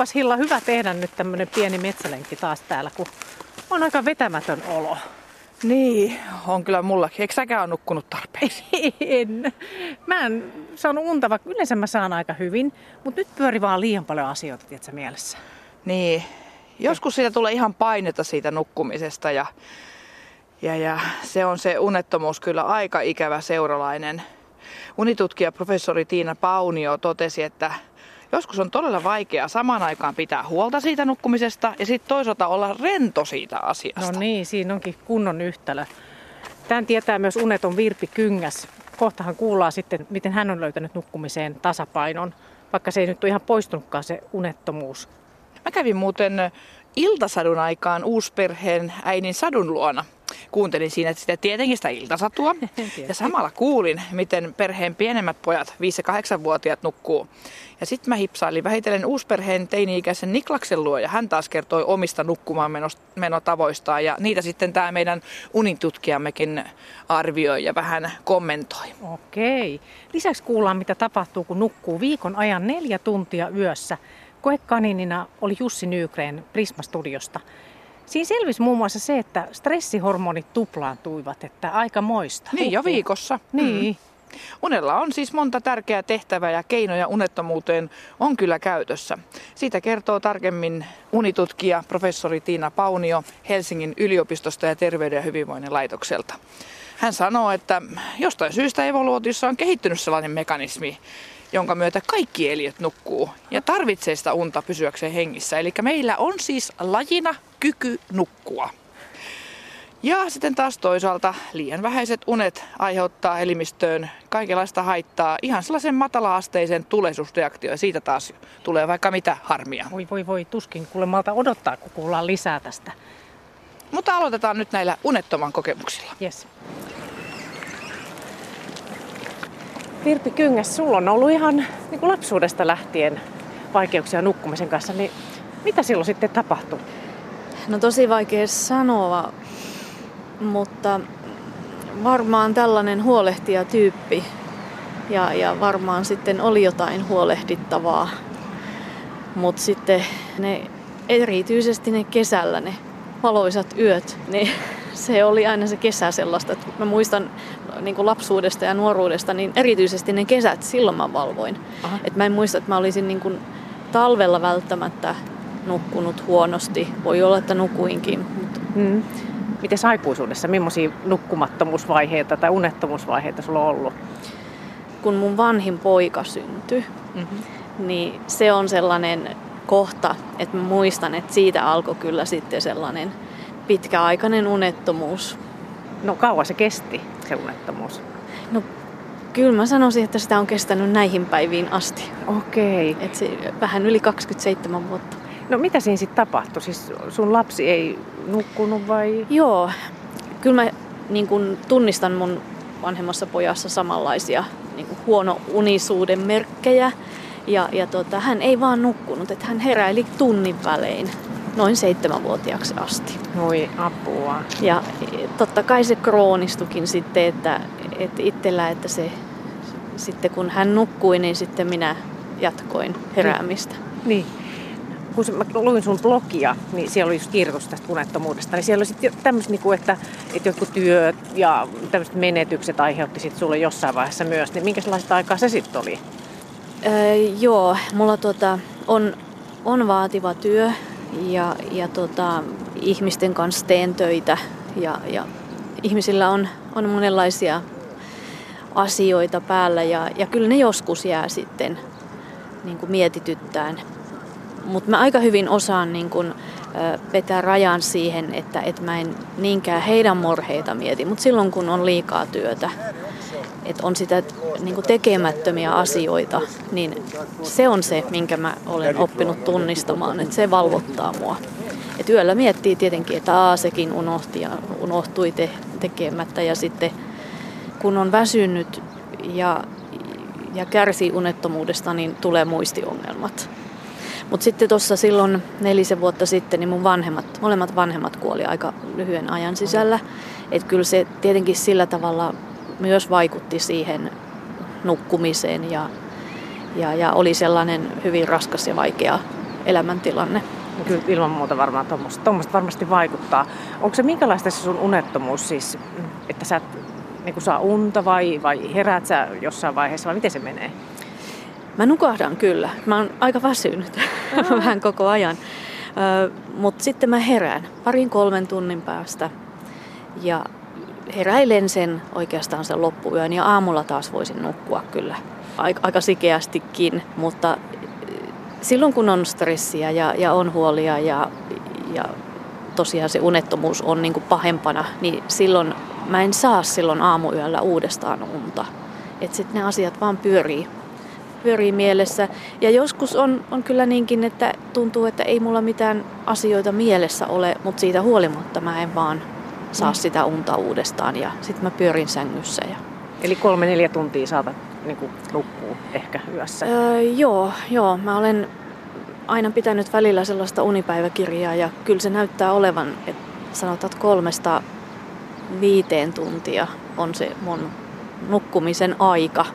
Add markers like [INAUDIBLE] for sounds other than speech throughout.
onpas Hilla hyvä tehdä nyt tämmönen pieni metsälenkki taas täällä, kun on aika vetämätön olo. Niin, on kyllä mullakin. Eikö säkään ole nukkunut tarpeeksi? [LAUGHS] En. Mä en saanut unta, vaikka yleensä mä saan aika hyvin, mutta nyt pyöri vaan liian paljon asioita, tiedätkö, mielessä. Niin. Joskus siitä tulee ihan painetta siitä nukkumisesta ja, ja, ja se on se unettomuus kyllä aika ikävä seuralainen. Unitutkija professori Tiina Paunio totesi, että joskus on todella vaikeaa samaan aikaan pitää huolta siitä nukkumisesta ja sitten toisaalta olla rento siitä asiasta. No niin, siinä onkin kunnon yhtälö. Tämän tietää myös uneton Virpi Kyngäs. Kohtahan kuullaan sitten, miten hän on löytänyt nukkumiseen tasapainon, vaikka se ei nyt ole ihan poistunutkaan se unettomuus. Mä kävin muuten iltasadun aikaan uusperheen äidin sadun luona. Kuuntelin siinä sitä tietenkin sitä iltasatua [LAUGHS] ja samalla kuulin, miten perheen pienemmät pojat, 5-8-vuotiaat, nukkuu. Ja sitten mä hipsailin vähitellen uusperheen teini-ikäisen Niklaksen luo ja hän taas kertoi omista nukkumaan menotavoistaan ja niitä sitten tämä meidän unitutkijammekin arvioi ja vähän kommentoi. Okei. Lisäksi kuullaan, mitä tapahtuu, kun nukkuu viikon ajan neljä tuntia yössä. Koekaninina oli Jussi Nygren Prisma-studiosta. Siinä selvisi muun muassa se, että stressihormonit tuplaantuivat, että aika moista. Niin, jo viikossa. Niin. Mm. Unella on siis monta tärkeää tehtävää ja keinoja unettomuuteen on kyllä käytössä. Siitä kertoo tarkemmin unitutkija professori Tiina Paunio Helsingin yliopistosta ja Terveyden ja hyvinvoinnin laitokselta. Hän sanoo, että jostain syystä evoluutiossa on kehittynyt sellainen mekanismi, jonka myötä kaikki eliöt nukkuu ja tarvitsee sitä unta pysyäkseen hengissä. Eli meillä on siis lajina kyky nukkua. Ja sitten taas toisaalta liian vähäiset unet aiheuttaa elimistöön kaikenlaista haittaa, ihan sellaisen matalaasteisen tuleisuusreaktio ja siitä taas tulee vaikka mitä harmia. Voi voi voi, tuskin kuulemalta odottaa, kun kuullaan lisää tästä. Mutta aloitetaan nyt näillä unettoman kokemuksilla. Yes. Virpi Kyngäs, sulla on ollut ihan niin kuin lapsuudesta lähtien vaikeuksia nukkumisen kanssa, niin mitä silloin sitten tapahtui? No tosi vaikea sanoa, mutta varmaan tällainen huolehtija tyyppi ja, ja varmaan sitten oli jotain huolehdittavaa. Mutta sitten ne, erityisesti ne kesällä ne valoisat yöt, niin [LAUGHS] se oli aina se kesä sellaista, että mä muistan niin kuin lapsuudesta ja nuoruudesta, niin erityisesti ne kesät silloin mä valvoin. Et mä en muista, että mä olisin niin kuin talvella välttämättä nukkunut huonosti. Voi olla, että nukuinkin. Mutta... Hmm. Miten aikuisuudessa, millaisia nukkumattomuusvaiheita tai unettomuusvaiheita sulla on ollut? Kun mun vanhin poika syntyi, mm-hmm. niin se on sellainen kohta, että mä muistan, että siitä alkoi kyllä sitten sellainen pitkäaikainen unettomuus. No kauan se kesti, se unettomuus? No kyllä mä sanoisin, että sitä on kestänyt näihin päiviin asti. Okei. Okay. Et se vähän yli 27 vuotta. No mitä siinä sitten tapahtui? Siis sun lapsi ei nukkunut vai? Joo, kyllä mä niin kun tunnistan mun vanhemmassa pojassa samanlaisia niin huono unisuuden merkkejä. Ja, ja tota, hän ei vaan nukkunut, että hän heräili tunnin välein noin seitsemänvuotiaaksi asti. Noi apua. Ja totta kai se kroonistukin sitten, että, että itsellä, että se sitten kun hän nukkui, niin sitten minä jatkoin heräämistä. Niin. Kun mä luin sun blogia, niin siellä oli just kirjoitus tästä unettomuudesta, niin siellä oli sitten tämmöistä, niin että, että jotkut työt ja tämmöiset menetykset aiheutti sitten sulle jossain vaiheessa myös, niin minkälaista aikaa se sitten oli? Öö, joo, mulla tota, on, on vaativa työ ja, ja tota, ihmisten kanssa teen töitä ja, ja ihmisillä on, on monenlaisia asioita päällä ja, ja kyllä ne joskus jää sitten niin kuin mietityttään. Mutta mä aika hyvin osaan niin kuin, vetää rajan siihen, että et mä en niinkään heidän morheita mieti, mutta silloin kun on liikaa työtä, että on sitä niin kuin tekemättömiä asioita, niin se on se, minkä mä olen oppinut tunnistamaan, että se valvottaa mua. Et yöllä miettii tietenkin, että aa, sekin unohti ja unohtui te- tekemättä ja sitten kun on väsynyt ja, ja kärsii unettomuudesta, niin tulee muistiongelmat. Mutta sitten tuossa silloin nelisen vuotta sitten, niin mun vanhemmat, molemmat vanhemmat kuoli aika lyhyen ajan sisällä. Että kyllä se tietenkin sillä tavalla myös vaikutti siihen nukkumiseen ja, ja, ja oli sellainen hyvin raskas ja vaikea elämäntilanne. Kyllä ilman muuta varmaan tuommoista varmasti vaikuttaa. Onko se minkälaista se sun unettomuus siis, että sä et niin saa unta vai, vai heräät sä jossain vaiheessa vai miten se menee? Mä nukahdan kyllä. Mä oon aika väsynyt [LAUGHS] vähän koko ajan. Mutta sitten mä herään parin kolmen tunnin päästä ja heräilen sen oikeastaan sen loppuyön ja aamulla taas voisin nukkua kyllä aika, sikeästikin, mutta silloin kun on stressiä ja, ja on huolia ja, ja tosiaan se unettomuus on niin pahempana, niin silloin mä en saa silloin aamuyöllä uudestaan unta. Että sitten ne asiat vaan pyörii, pyörii mielessä. Ja joskus on, on kyllä niinkin, että tuntuu, että ei mulla mitään asioita mielessä ole, mutta siitä huolimatta mä en vaan saa sitä unta uudestaan ja sitten mä pyörin sängyssä. Ja... Eli kolme neljä tuntia saatat niin kuin nukkuu ehkä yössä? Öö, joo, joo, mä olen aina pitänyt välillä sellaista unipäiväkirjaa ja kyllä se näyttää olevan, että sanotaan kolmesta viiteen tuntia on se mun nukkumisen aika.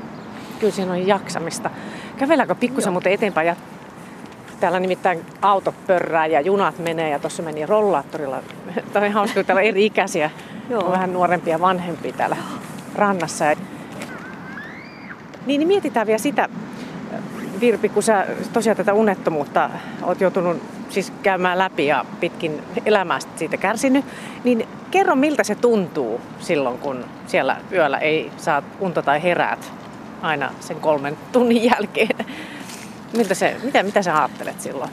Kyllä siinä on jaksamista. Kävelläänkö pikkusen muuten eteenpäin ja Täällä nimittäin autot pörrää ja junat menee ja tuossa meni rollaattorilla. [LAUGHS] Tämä on hauska, täällä on eri ikäisiä, Joo. vähän nuorempia vanhempia täällä rannassa. Niin, niin mietitään vielä sitä, Virpi, kun sä tosiaan tätä unettomuutta oot joutunut siis käymään läpi ja pitkin elämää siitä kärsinyt, niin kerro miltä se tuntuu silloin, kun siellä yöllä ei saa unta tai heräät aina sen kolmen tunnin jälkeen. Miltä se, mitä, mitä sä ajattelet silloin?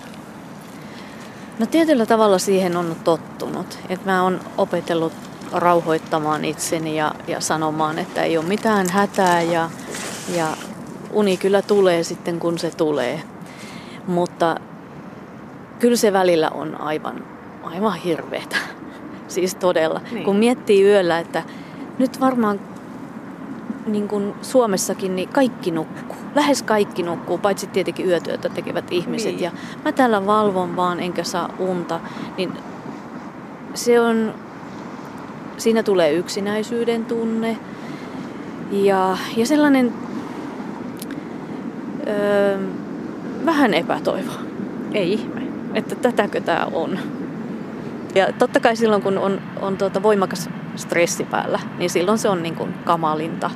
No tietyllä tavalla siihen on tottunut. Että mä oon opetellut rauhoittamaan itseni ja, ja sanomaan, että ei ole mitään hätää ja, ja uni kyllä tulee sitten kun se tulee. Mutta kyllä se välillä on aivan, aivan hirveetä. [LAUGHS] Siis todella. Niin. Kun miettii yöllä, että nyt varmaan niin kuin Suomessakin niin kaikki nukkuu. Lähes kaikki nukkuu, paitsi tietenkin yötyötä tekevät ihmiset. Niin. Ja mä täällä valvon vaan enkä saa unta. Niin se on, siinä tulee yksinäisyyden tunne ja, ja sellainen öö, vähän epätoivo. Ei ihme. Että tätäkö tämä on. Ja totta kai silloin, kun on, on tuota voimakas stressi päällä, niin silloin se on niin kuin kamalinta.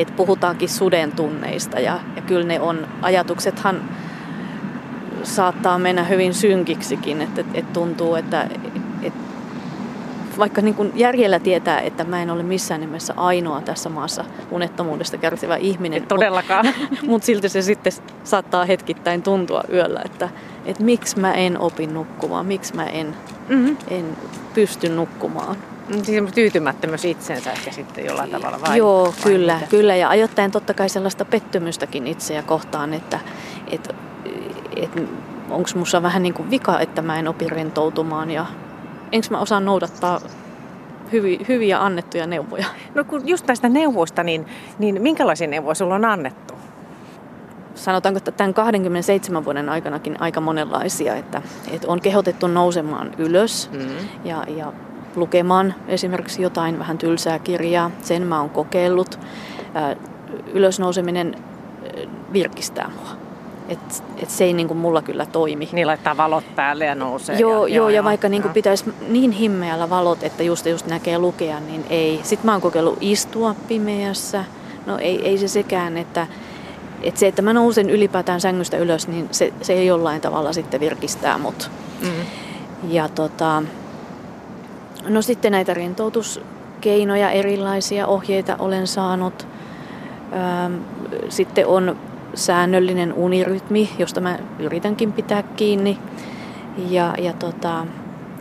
Että puhutaankin suden tunneista ja, ja kyllä ne on, ajatuksethan saattaa mennä hyvin synkiksikin, että et, et tuntuu, että et, vaikka niin kuin järjellä tietää, että mä en ole missään nimessä ainoa tässä maassa unettomuudesta kärsivä ihminen. Et todellakaan. Mutta [LAUGHS] mut silti se sitten saattaa hetkittäin tuntua yöllä, että et miksi mä en opi nukkumaan, miksi mä en, mm-hmm. en pysty nukkumaan. Siis tyytymättömyys itsensä ehkä sitten jollain tavalla vai? Joo, vai kyllä, mitä? kyllä. Ja ajoittain totta kai sellaista pettymystäkin itseä kohtaan, että et, et, onko mussa vähän niin kuin vika, että mä en opi rentoutumaan ja enkö mä osaan noudattaa hyviä, hyviä annettuja neuvoja. No kun just näistä neuvoista, niin, niin minkälaisia neuvoja sulla on annettu? Sanotaanko, että tämän 27 vuoden aikanakin aika monenlaisia, että, että on kehotettu nousemaan ylös mm. ja, ja lukemaan esimerkiksi jotain vähän tylsää kirjaa. Sen mä oon kokeillut. Ylösnouseminen virkistää mua. Et, et se ei niin kuin mulla kyllä toimi. Niin laittaa valot päälle ja nousee. Joo, ja, joo, ja, ja vaikka niin kuin pitäisi niin himmeällä valot, että just, just näkee lukea, niin ei. Sitten mä oon kokeillut istua pimeässä. No ei, ei se sekään, että, että se, että mä nousen ylipäätään sängystä ylös, niin se, se ei jollain tavalla sitten virkistää mut. Mm. Ja tota, No sitten näitä rentoutuskeinoja, erilaisia ohjeita olen saanut. Sitten on säännöllinen unirytmi, josta mä yritänkin pitää kiinni. Ja, ja tota,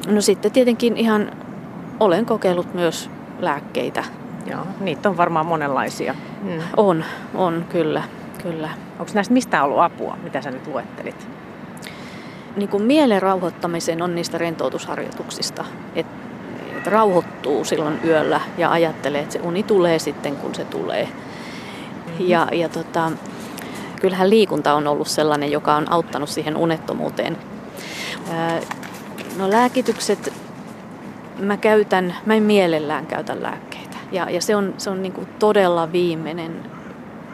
no sitten tietenkin ihan olen kokeillut myös lääkkeitä. Joo, niitä on varmaan monenlaisia. Mm. On, on kyllä, kyllä. Onko näistä mistä ollut apua, mitä sä nyt luettelit? Niin kuin mielen rauhoittamiseen on niistä rentoutusharjoituksista. Et että rauhoittuu silloin yöllä ja ajattelee, että se uni tulee sitten, kun se tulee. Mm-hmm. Ja, ja tota, kyllähän liikunta on ollut sellainen, joka on auttanut siihen unettomuuteen. No lääkitykset, mä käytän, mä en mielellään käytä lääkkeitä. Ja, ja se on, se on niin kuin todella viimeinen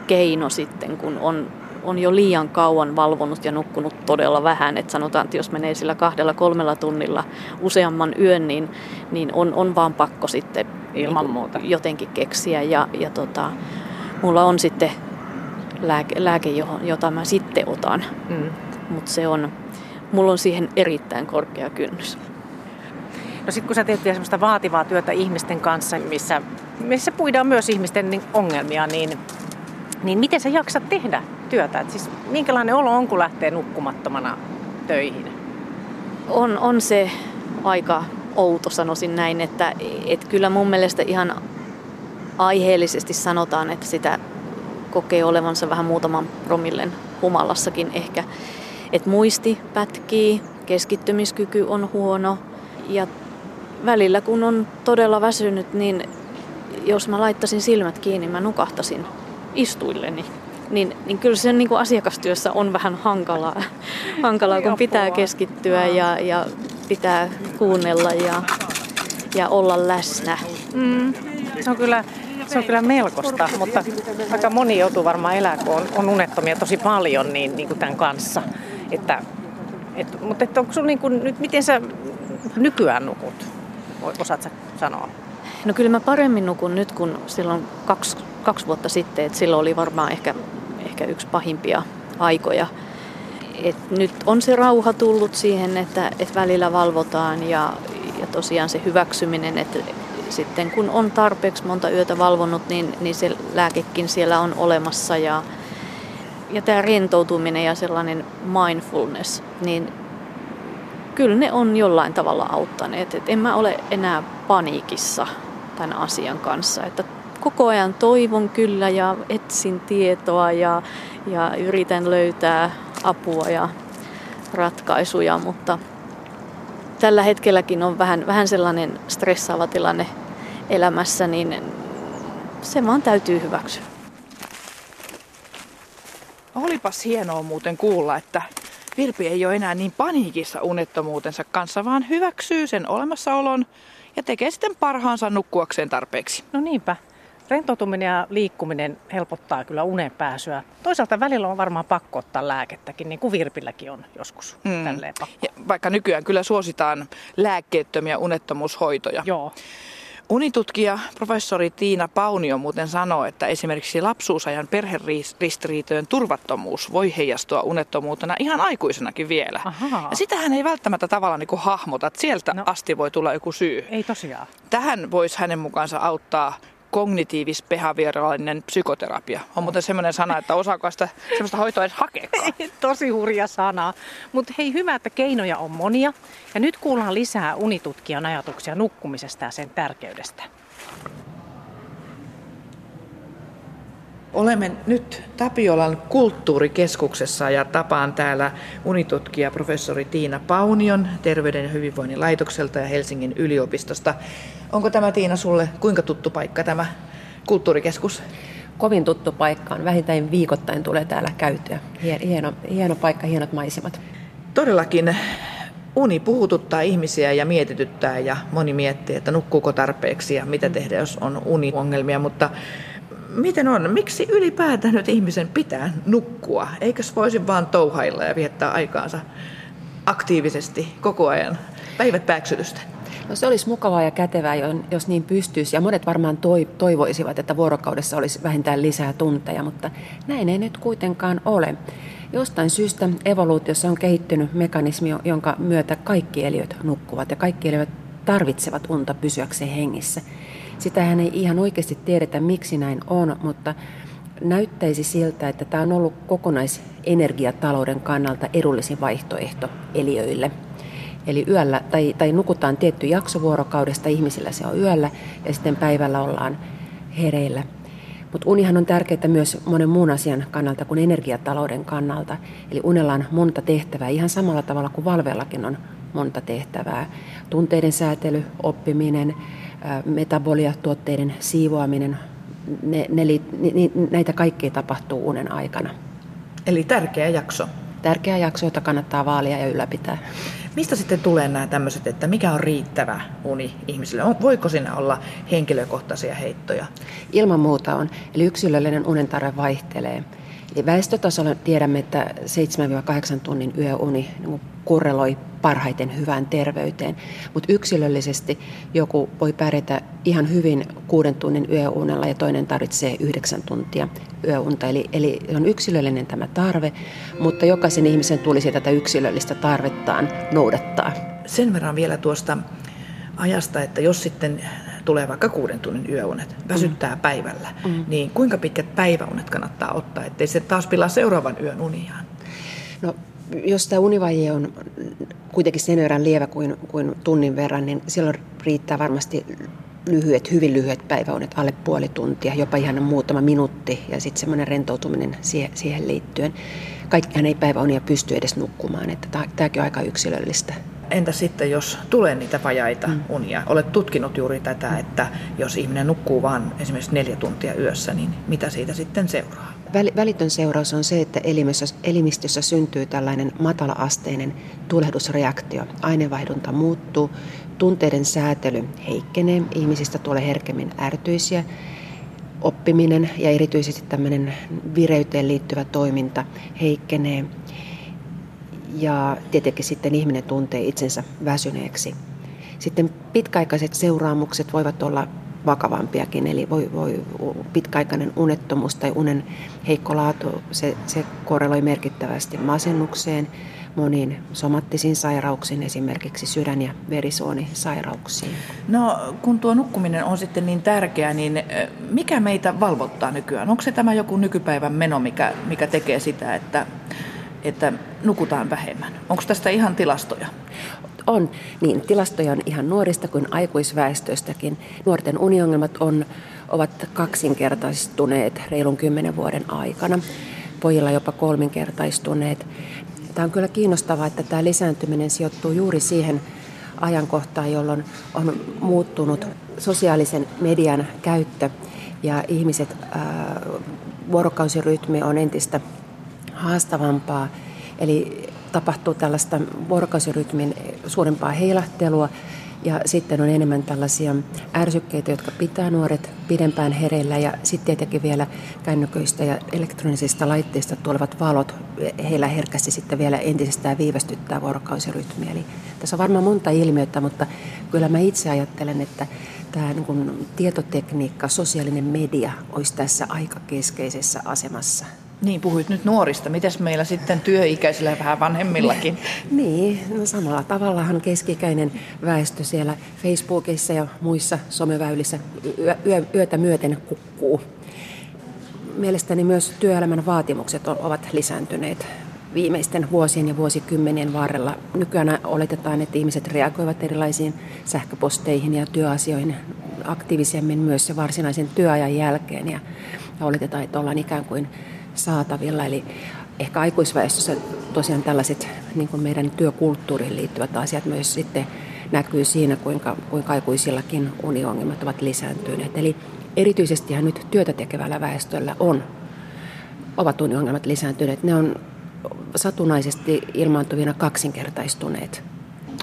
keino sitten, kun on on jo liian kauan valvonut ja nukkunut todella vähän. Et sanotaan, että jos menee sillä kahdella kolmella tunnilla useamman yön, niin, niin on, on vaan pakko sitten Ilman muuta. jotenkin keksiä. Ja, ja tota, mulla on sitten lääke, lääke jota mä sitten otan. Mm. Mutta se on, mulla on siihen erittäin korkea kynnys. No sitten kun sä teet vielä semmoista vaativaa työtä ihmisten kanssa, missä, missä puidaan myös ihmisten niin ongelmia, niin, niin miten sä jaksat tehdä työtä? Et siis minkälainen olo on, kun lähtee nukkumattomana töihin? On, on se aika outo, sanoisin näin, että et kyllä mun mielestä ihan aiheellisesti sanotaan, että sitä kokee olevansa vähän muutaman promillen humalassakin ehkä. Että muisti pätkii, keskittymiskyky on huono ja välillä kun on todella väsynyt, niin jos mä laittasin silmät kiinni, mä nukahtasin istuilleni. Niin, niin kyllä se niin kuin asiakastyössä on vähän hankalaa, [LAUGHS] hankalaa kun pitää keskittyä ja, ja pitää kuunnella ja, ja olla läsnä. Mm, se on kyllä se on kyllä melkoista, mutta aika moni joutuu varmaan elää, kun on, on unettomia tosi paljon niin, niin kuin tämän kanssa. Että, et, mutta et onko sun niin kuin, nyt, miten sä nykyään nukut? Osaatko sanoa? No kyllä mä paremmin nukun nyt kuin silloin kaksi, kaksi vuotta sitten. että silloin oli varmaan ehkä, ehkä yksi pahimpia aikoja. Et nyt on se rauha tullut siihen, että, että välillä valvotaan ja, ja tosiaan se hyväksyminen, että sitten kun on tarpeeksi monta yötä valvonnut, niin, niin se lääkekin siellä on olemassa ja, ja tämä rentoutuminen ja sellainen mindfulness, niin kyllä ne on jollain tavalla auttaneet. Et en mä ole enää paniikissa tämän asian kanssa. Että koko ajan toivon kyllä ja etsin tietoa ja, ja yritän löytää apua ja ratkaisuja, mutta tällä hetkelläkin on vähän, vähän sellainen stressaava tilanne elämässä, niin se vaan täytyy hyväksyä. Olipas hienoa muuten kuulla, että Virpi ei ole enää niin paniikissa unettomuutensa kanssa, vaan hyväksyy sen olemassaolon ja tekee sitten parhaansa nukkuakseen tarpeeksi. No niinpä. Rentoutuminen ja liikkuminen helpottaa kyllä unen pääsyä. Toisaalta välillä on varmaan pakko ottaa lääkettäkin, niin kuin Virpilläkin on joskus mm. pakko. Ja vaikka nykyään kyllä suositaan lääkkeettömiä unettomuushoitoja. Joo. Unitutkija professori Tiina Paunio muuten sanoo, että esimerkiksi lapsuusajan perheristiriitojen turvattomuus voi heijastua unettomuutena ihan aikuisenakin vielä. Ahaa. Ja sitähän ei välttämättä tavallaan niin hahmota, että sieltä no, asti voi tulla joku syy. Ei tosiaan. Tähän voisi hänen mukaansa auttaa kognitiivis-behavioraalinen psykoterapia. On muuten semmoinen sana, että osaako sitä semmoista hoitoa edes hakea. [LAUGHS] Tosi hurja sana. Mutta hei, hyvä, että keinoja on monia. Ja nyt kuullaan lisää unitutkijan ajatuksia nukkumisesta ja sen tärkeydestä. Olemme nyt Tapiolan kulttuurikeskuksessa ja tapaan täällä unitutkija professori Tiina Paunion Terveyden ja hyvinvoinnin laitokselta ja Helsingin yliopistosta. Onko tämä Tiina sulle kuinka tuttu paikka tämä kulttuurikeskus? Kovin tuttu paikka on. Vähintään viikoittain tulee täällä käytyä. Hieno, hieno paikka, hienot maisemat. Todellakin uni puhututtaa ihmisiä ja mietityttää ja moni miettii, että nukkuuko tarpeeksi ja mitä tehdä, jos on uniongelmia, mutta miten on? Miksi ylipäätään nyt ihmisen pitää nukkua? Eikös voisi vaan touhailla ja viettää aikaansa aktiivisesti koko ajan päivät pääksytystä? No se olisi mukavaa ja kätevää, jos niin pystyisi. Ja monet varmaan toivoisivat, että vuorokaudessa olisi vähintään lisää tunteja, mutta näin ei nyt kuitenkaan ole. Jostain syystä evoluutiossa on kehittynyt mekanismi, jonka myötä kaikki eliöt nukkuvat ja kaikki eliöt tarvitsevat unta pysyäkseen hengissä. Sitähän ei ihan oikeasti tiedetä, miksi näin on, mutta näyttäisi siltä, että tämä on ollut kokonaisenergiatalouden kannalta edullisin vaihtoehto eliöille. Eli yöllä, tai, tai nukutaan tietty jakso vuorokaudesta, ihmisillä se on yöllä, ja sitten päivällä ollaan hereillä. Mutta unihan on tärkeää myös monen muun asian kannalta kuin energiatalouden kannalta. Eli unella on monta tehtävää, ihan samalla tavalla kuin valvellakin on monta tehtävää. Tunteiden säätely, oppiminen, metabolia, tuotteiden siivoaminen, ne, ne, ne, näitä kaikkea tapahtuu unen aikana. Eli tärkeä jakso. Tärkeä jakso, jota kannattaa vaalia ja ylläpitää. Mistä sitten tulee nämä tämmöiset, että mikä on riittävä uni ihmisille? Voiko siinä olla henkilökohtaisia heittoja? Ilman muuta on. Eli yksilöllinen unen tarve vaihtelee. Väestötasolla tiedämme, että 7-8 tunnin yöuni niin korreloi parhaiten hyvään terveyteen. Mutta yksilöllisesti joku voi pärjätä ihan hyvin kuuden tunnin yöunella ja toinen tarvitsee yhdeksän tuntia yöunta. Eli, eli on yksilöllinen tämä tarve, mutta jokaisen ihmisen tulisi tätä yksilöllistä tarvettaan noudattaa. Sen verran vielä tuosta ajasta, että jos sitten tulee vaikka kuuden tunnin yöunet, väsyttää mm. päivällä, mm. niin kuinka pitkät päiväunet kannattaa ottaa, ettei se taas pilaa seuraavan yön uniaan? No, jos tämä univaje on kuitenkin sen verran lievä kuin, kuin tunnin verran, niin silloin riittää varmasti lyhyet, hyvin lyhyet päiväunet, alle puoli tuntia, jopa ihan muutama minuutti ja sitten semmoinen rentoutuminen siihen, siihen liittyen. Kaikkihan ei päiväunia pysty edes nukkumaan, että tämäkin on aika yksilöllistä. Entä sitten, jos tulee niitä vajaita mm. unia? Olet tutkinut juuri tätä, että jos ihminen nukkuu vain esimerkiksi neljä tuntia yössä, niin mitä siitä sitten seuraa? Välitön seuraus on se, että elimistössä syntyy tällainen matalaasteinen tulehdusreaktio. Aineenvaihdunta muuttuu, tunteiden säätely heikkenee, ihmisistä tulee herkemmin ärtyisiä, oppiminen ja erityisesti tämmöinen vireyteen liittyvä toiminta heikkenee ja tietenkin sitten ihminen tuntee itsensä väsyneeksi. Sitten pitkäaikaiset seuraamukset voivat olla vakavampiakin, eli voi, voi pitkäaikainen unettomuus tai unen heikko laatu, se, se korreloi merkittävästi masennukseen, moniin somattisiin sairauksiin, esimerkiksi sydän- ja verisuonisairauksiin. No kun tuo nukkuminen on sitten niin tärkeä, niin mikä meitä valvottaa nykyään? Onko se tämä joku nykypäivän meno, mikä, mikä tekee sitä, että että nukutaan vähemmän. Onko tästä ihan tilastoja? On. Niin, tilastoja on ihan nuorista kuin aikuisväestöstäkin. Nuorten uniongelmat on, ovat kaksinkertaistuneet reilun kymmenen vuoden aikana. Pojilla jopa kolminkertaistuneet. Tämä on kyllä kiinnostavaa, että tämä lisääntyminen sijoittuu juuri siihen ajankohtaan, jolloin on muuttunut sosiaalisen median käyttö ja ihmiset, ää, vuorokausirytmi on entistä haastavampaa. Eli tapahtuu tällaista vuorokausirytmin suurempaa heilahtelua ja sitten on enemmän tällaisia ärsykkeitä, jotka pitää nuoret pidempään hereillä ja sitten tietenkin vielä kännyköistä ja elektronisista laitteista tulevat valot heillä herkästi sitten vielä entisestään viivästyttää vuorokausirytmiä. Eli tässä on varmaan monta ilmiötä, mutta kyllä mä itse ajattelen, että tämä niin tietotekniikka, sosiaalinen media olisi tässä aika keskeisessä asemassa. Niin, puhuit nyt nuorista. Mites meillä sitten työikäisillä vähän vanhemmillakin? [LAUGHS] niin, no samalla tavallahan keskikäinen väestö siellä Facebookissa ja muissa someväylissä yö, yö, yötä myöten kukkuu. Mielestäni myös työelämän vaatimukset ovat lisääntyneet viimeisten vuosien ja vuosikymmenien varrella. Nykyään oletetaan, että ihmiset reagoivat erilaisiin sähköposteihin ja työasioihin aktiivisemmin myös se varsinaisen työajan jälkeen. Ja oletetaan, että ollaan ikään kuin saatavilla. Eli ehkä aikuisväestössä tosiaan tällaiset niin kuin meidän työkulttuuriin liittyvät asiat myös sitten näkyy siinä, kuinka, kuinka aikuisillakin uniongelmat ovat lisääntyneet. Eli erityisesti nyt työtä tekevällä väestöllä on, ovat uniongelmat lisääntyneet. Ne on satunnaisesti ilmaantuvina kaksinkertaistuneet.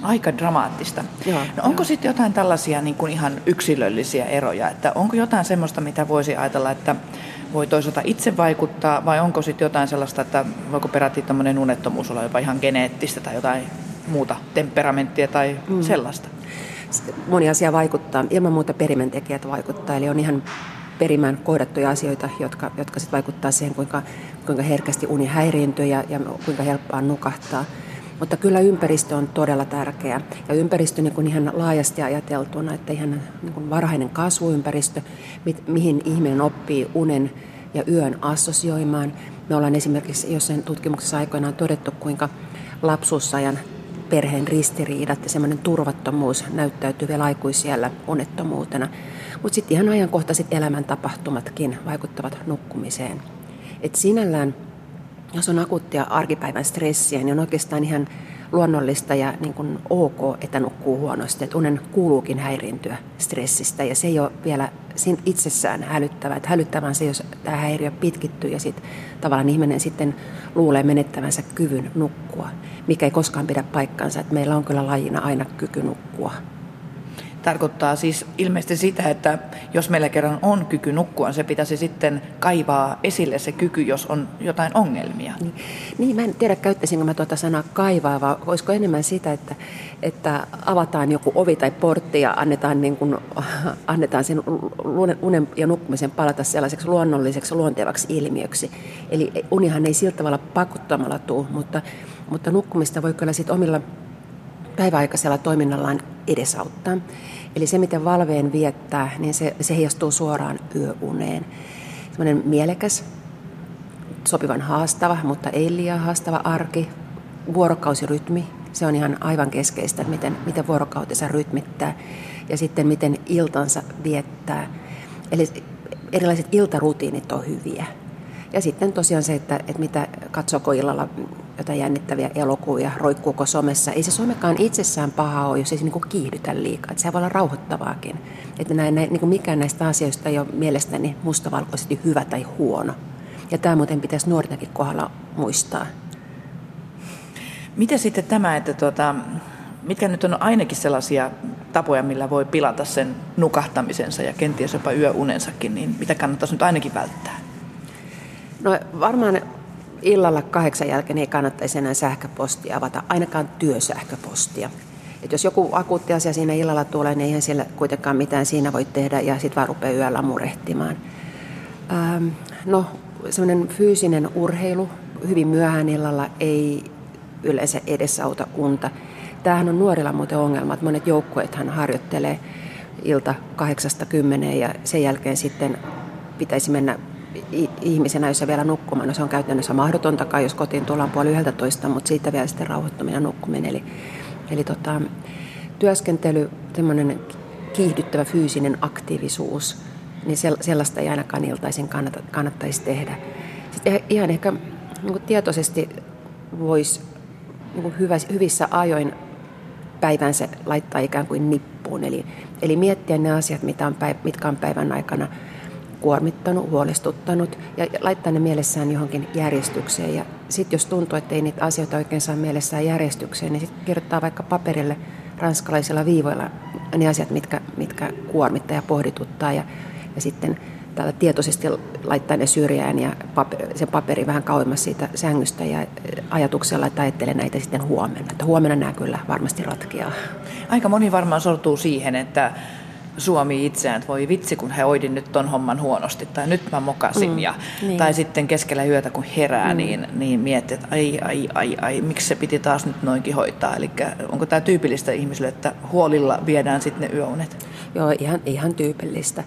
Aika dramaattista. Joo, no onko sitten jotain tällaisia niin kuin ihan yksilöllisiä eroja? Että onko jotain semmoista, mitä voisi ajatella, että voi toisaalta itse vaikuttaa, vai onko sitten jotain sellaista, että voiko peräti tämmöinen unettomuus olla jopa ihan geneettistä tai jotain muuta temperamenttia tai mm. sellaista? Moni asia vaikuttaa. Ilman muuta perimentekijät vaikuttaa, eli on ihan perimään kohdattuja asioita, jotka, jotka sitten vaikuttaa siihen, kuinka, kuinka herkästi uni häiriintyy ja, ja kuinka helppoa nukahtaa. Mutta kyllä ympäristö on todella tärkeä. Ja ympäristö niin kuin ihan laajasti ajateltuna, että ihan niin kuin varhainen kasvuympäristö, mi- mihin ihminen oppii unen ja yön assosioimaan. Me ollaan esimerkiksi jossain tutkimuksessa aikoinaan todettu, kuinka lapsuusajan perheen ristiriidat ja semmoinen turvattomuus näyttäytyy vielä aikuisiellä unettomuutena. Mutta sitten ihan ajankohtaiset elämäntapahtumatkin vaikuttavat nukkumiseen. Et sinällään jos on akuuttia arkipäivän stressiä, niin on oikeastaan ihan luonnollista ja niin kuin ok, että nukkuu huonosti. Että unen kuuluukin häiriintyä stressistä ja se ei ole vielä itsessään hälyttävää. Että hälyttävää se, jos tämä häiriö pitkittyy ja sitten tavallaan ihminen sitten luulee menettävänsä kyvyn nukkua, mikä ei koskaan pidä paikkansa. Että meillä on kyllä lajina aina kyky nukkua. Tarkoittaa siis ilmeisesti sitä, että jos meillä kerran on kyky nukkua, se pitäisi sitten kaivaa esille se kyky, jos on jotain ongelmia. Niin, niin mä en tiedä käyttäisinkö mä tuota sanaa kaivaa, vai olisiko enemmän sitä, että, että avataan joku ovi tai portti ja annetaan, niin kuin, [LAUGHS] annetaan sen unen ja nukkumisen palata sellaiseksi luonnolliseksi luontevaksi ilmiöksi. Eli unihan ei sillä tavalla pakottamalla tule, mutta, mutta nukkumista voi kyllä sitten omilla päiväaikaisella toiminnallaan edesauttaa. Eli se, miten valveen viettää, niin se, se heijastuu suoraan yöuneen. Sellainen mielekäs, sopivan haastava, mutta ei liian haastava arki, vuorokausirytmi, se on ihan aivan keskeistä, miten, miten vuorokautensa rytmittää ja sitten miten iltansa viettää. Eli erilaiset iltarutiinit on hyviä. Ja sitten tosiaan se, että, että mitä katsoko illalla jotain jännittäviä elokuvia, roikkuuko somessa. Ei se somekaan itsessään paha ole, jos ei se niin kiihdytä liikaa. Että se voi olla rauhoittavaakin. Että näin, näin, niin kuin mikään näistä asioista ei ole mielestäni mustavalkoisesti hyvä tai huono. Ja tämä muuten pitäisi nuortakin kohdalla muistaa. Miten sitten tämä, että tuota, mitkä nyt on ainakin sellaisia tapoja, millä voi pilata sen nukahtamisensa ja kenties jopa yöunensakin, niin mitä kannattaisi nyt ainakin välttää? No varmaan illalla kahdeksan jälkeen ei kannattaisi enää sähköpostia avata, ainakaan työsähköpostia. Et jos joku akuutti asia siinä illalla tulee, niin eihän siellä kuitenkaan mitään siinä voi tehdä ja sitten vaan rupeaa yöllä murehtimaan. Ähm, no, semmoinen fyysinen urheilu hyvin myöhään illalla ei yleensä edesauta unta. Tämähän on nuorilla muuten ongelma, että monet joukkueethan harjoittelee ilta kahdeksasta kymmeneen ja sen jälkeen sitten pitäisi mennä ihmisenä, jos vielä nukkumaan, no se on käytännössä mahdotontakaan, jos kotiin tullaan puoli yhdeltä toista, mutta siitä vielä sitten rauhoittuminen nukkuminen. Eli, eli tota, työskentely, semmoinen kiihdyttävä fyysinen aktiivisuus, niin sellaista ei ainakaan iltaisin kannata, kannattaisi tehdä. Sitten ihan ehkä niin tietoisesti voisi niin hyvissä ajoin päivänsä laittaa ikään kuin nippuun. Eli, eli miettiä ne asiat, mitä on päiv- mitkä on päivän aikana kuormittanut, huolestuttanut ja laittaa ne mielessään johonkin järjestykseen. Ja sitten jos tuntuu, että ei niitä asioita oikein saa mielessään järjestykseen, niin sitten kirjoittaa vaikka paperille ranskalaisilla viivoilla ne asiat, mitkä, mitkä kuormittaa ja pohdituttaa. Ja, ja sitten täällä tietoisesti laittaa ne syrjään ja paperi, sen paperi vähän kauemmas siitä sängystä ja ajatuksella, että ajattelen näitä sitten huomenna. Että huomenna nämä kyllä varmasti ratkeaa. Aika moni varmaan sortuu siihen, että Suomi itseään, että voi vitsi, kun he oidin nyt ton homman huonosti, tai nyt mä mokasin, mm, ja, niin. tai sitten keskellä yötä, kun herää, mm. niin, niin miettii, että ai, ai, ai, ai, miksi se piti taas nyt noinkin hoitaa. Eli onko tämä tyypillistä ihmisille, että huolilla viedään sitten ne yöunet? Joo, ihan, ihan tyypillistä.